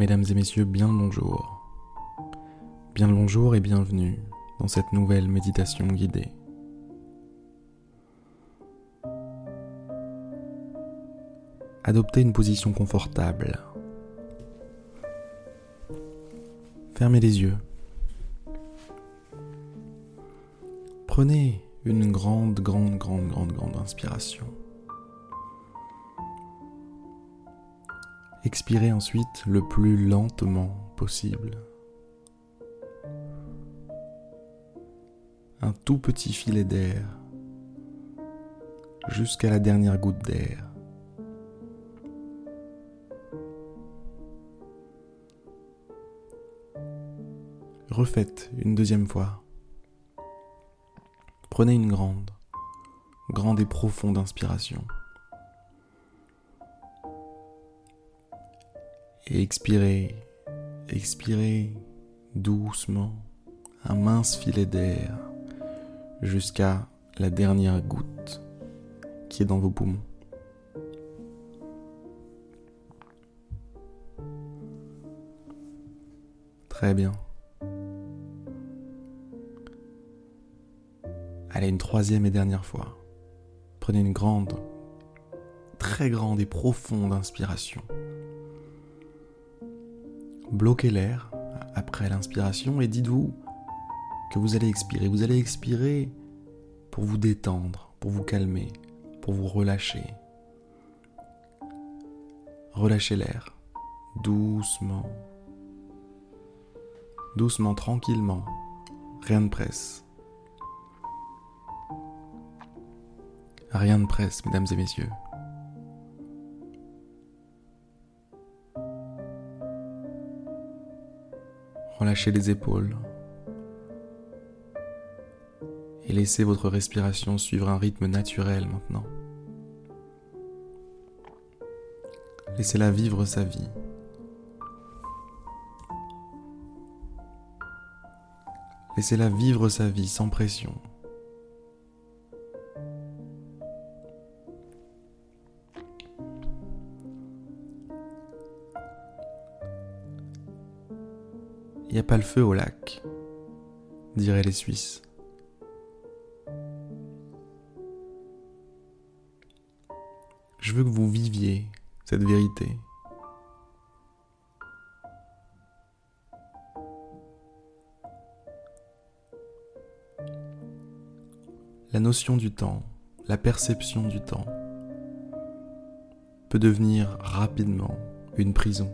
Mesdames et messieurs, bien le bonjour. Bien le bonjour et bienvenue dans cette nouvelle méditation guidée. Adoptez une position confortable. Fermez les yeux. Prenez une grande, grande, grande, grande, grande inspiration. Expirez ensuite le plus lentement possible. Un tout petit filet d'air jusqu'à la dernière goutte d'air. Refaites une deuxième fois. Prenez une grande, grande et profonde inspiration. Et expirez, expirez doucement un mince filet d'air jusqu'à la dernière goutte qui est dans vos poumons. Très bien. Allez, une troisième et dernière fois. Prenez une grande, très grande et profonde inspiration bloquez l'air après l'inspiration et dites-vous que vous allez expirer. Vous allez expirer pour vous détendre, pour vous calmer, pour vous relâcher. Relâchez l'air doucement, doucement, tranquillement. Rien ne presse. Rien ne presse, mesdames et messieurs. Relâchez les épaules. Et laissez votre respiration suivre un rythme naturel maintenant. Laissez-la vivre sa vie. Laissez-la vivre sa vie sans pression. A pas le feu au lac, diraient les Suisses. Je veux que vous viviez cette vérité. La notion du temps, la perception du temps peut devenir rapidement une prison.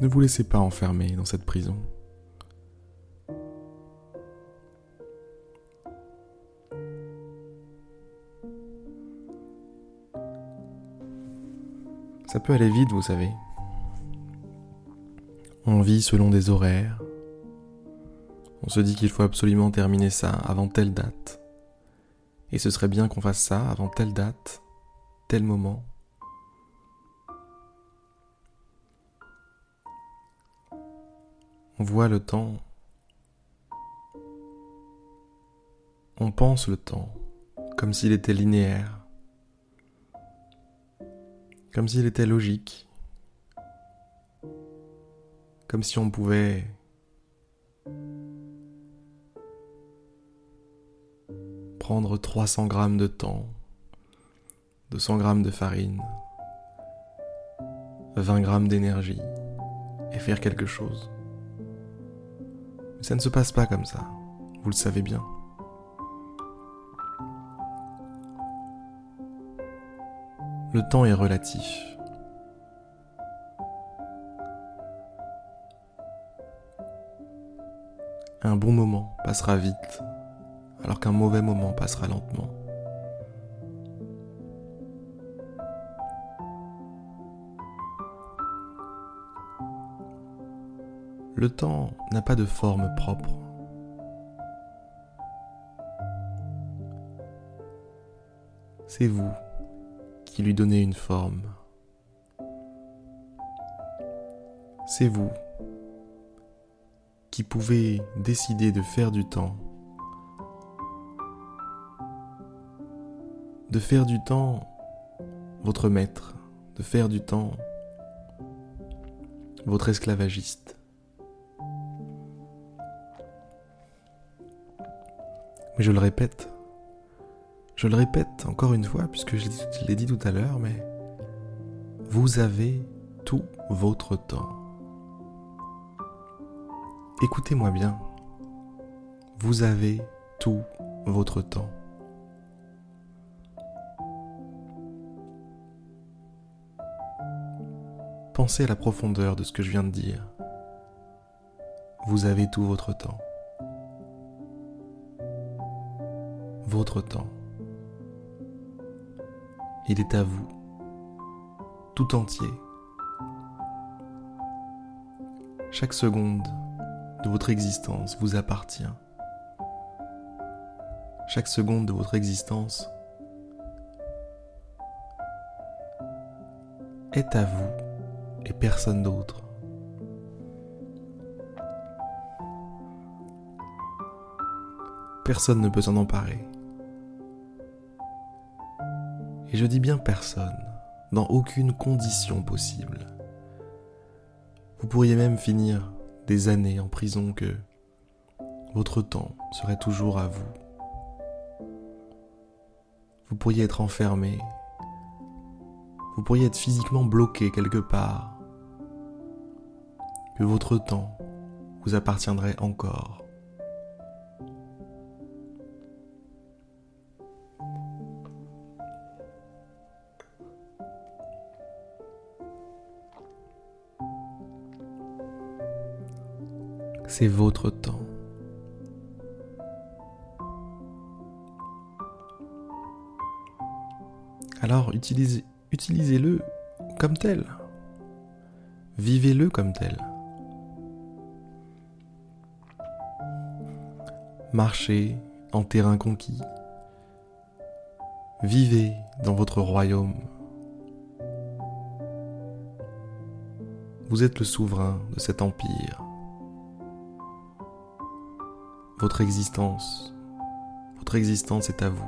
Ne vous laissez pas enfermer dans cette prison. Ça peut aller vite, vous savez. On vit selon des horaires. On se dit qu'il faut absolument terminer ça avant telle date. Et ce serait bien qu'on fasse ça avant telle date, tel moment. On voit le temps. On pense le temps comme s'il était linéaire, comme s'il était logique, comme si on pouvait prendre 300 grammes de temps, 200 grammes de farine, 20 grammes d'énergie et faire quelque chose. Ça ne se passe pas comme ça, vous le savez bien. Le temps est relatif. Un bon moment passera vite, alors qu'un mauvais moment passera lentement. Le temps n'a pas de forme propre. C'est vous qui lui donnez une forme. C'est vous qui pouvez décider de faire du temps, de faire du temps votre maître, de faire du temps votre esclavagiste. Je le répète, je le répète encore une fois, puisque je l'ai dit tout à l'heure, mais vous avez tout votre temps. Écoutez-moi bien, vous avez tout votre temps. Pensez à la profondeur de ce que je viens de dire. Vous avez tout votre temps. Votre temps. Il est à vous, tout entier. Chaque seconde de votre existence vous appartient. Chaque seconde de votre existence est à vous et personne d'autre. Personne ne peut s'en emparer. Et je dis bien personne, dans aucune condition possible. Vous pourriez même finir des années en prison que votre temps serait toujours à vous. Vous pourriez être enfermé, vous pourriez être physiquement bloqué quelque part, que votre temps vous appartiendrait encore. C'est votre temps. Alors utilisez, utilisez-le comme tel. Vivez-le comme tel. Marchez en terrain conquis. Vivez dans votre royaume. Vous êtes le souverain de cet empire votre existence. Votre existence est à vous.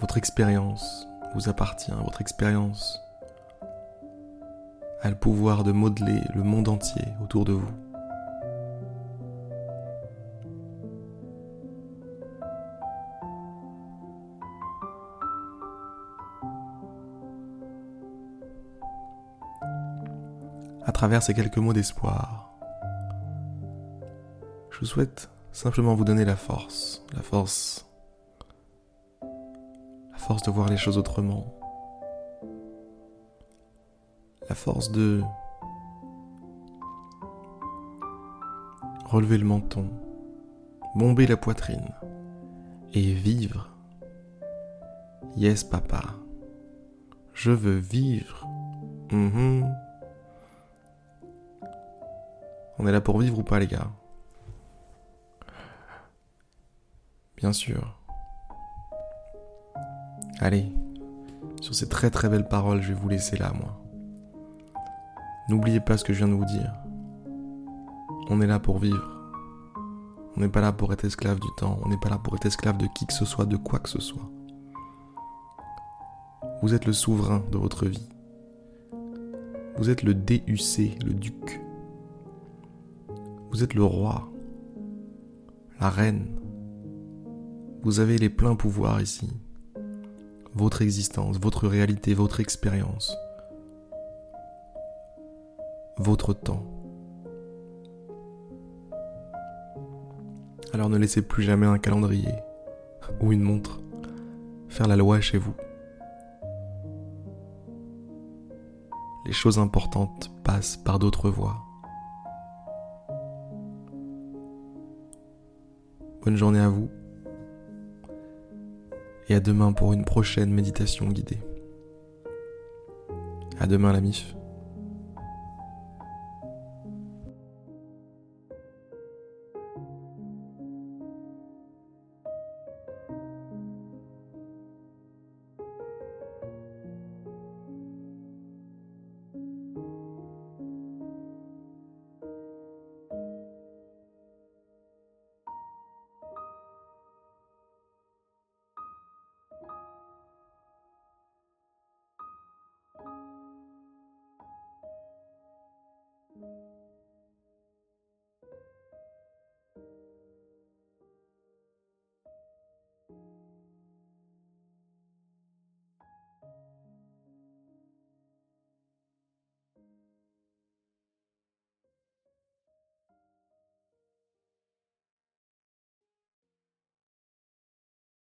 Votre expérience vous appartient. Votre expérience a le pouvoir de modeler le monde entier autour de vous. À travers ces quelques mots d'espoir, je souhaite simplement vous donner la force, la force, la force de voir les choses autrement, la force de relever le menton, bomber la poitrine et vivre. Yes, papa, je veux vivre. Mm-hmm. On est là pour vivre ou pas, les gars? Bien sûr. Allez, sur ces très très belles paroles, je vais vous laisser là, moi. N'oubliez pas ce que je viens de vous dire. On est là pour vivre. On n'est pas là pour être esclave du temps. On n'est pas là pour être esclave de qui que ce soit, de quoi que ce soit. Vous êtes le souverain de votre vie. Vous êtes le DUC, le duc. Vous êtes le roi, la reine, vous avez les pleins pouvoirs ici. Votre existence, votre réalité, votre expérience. Votre temps. Alors ne laissez plus jamais un calendrier ou une montre faire la loi chez vous. Les choses importantes passent par d'autres voies. Bonne journée à vous et à demain pour une prochaine méditation guidée. À demain la MIF.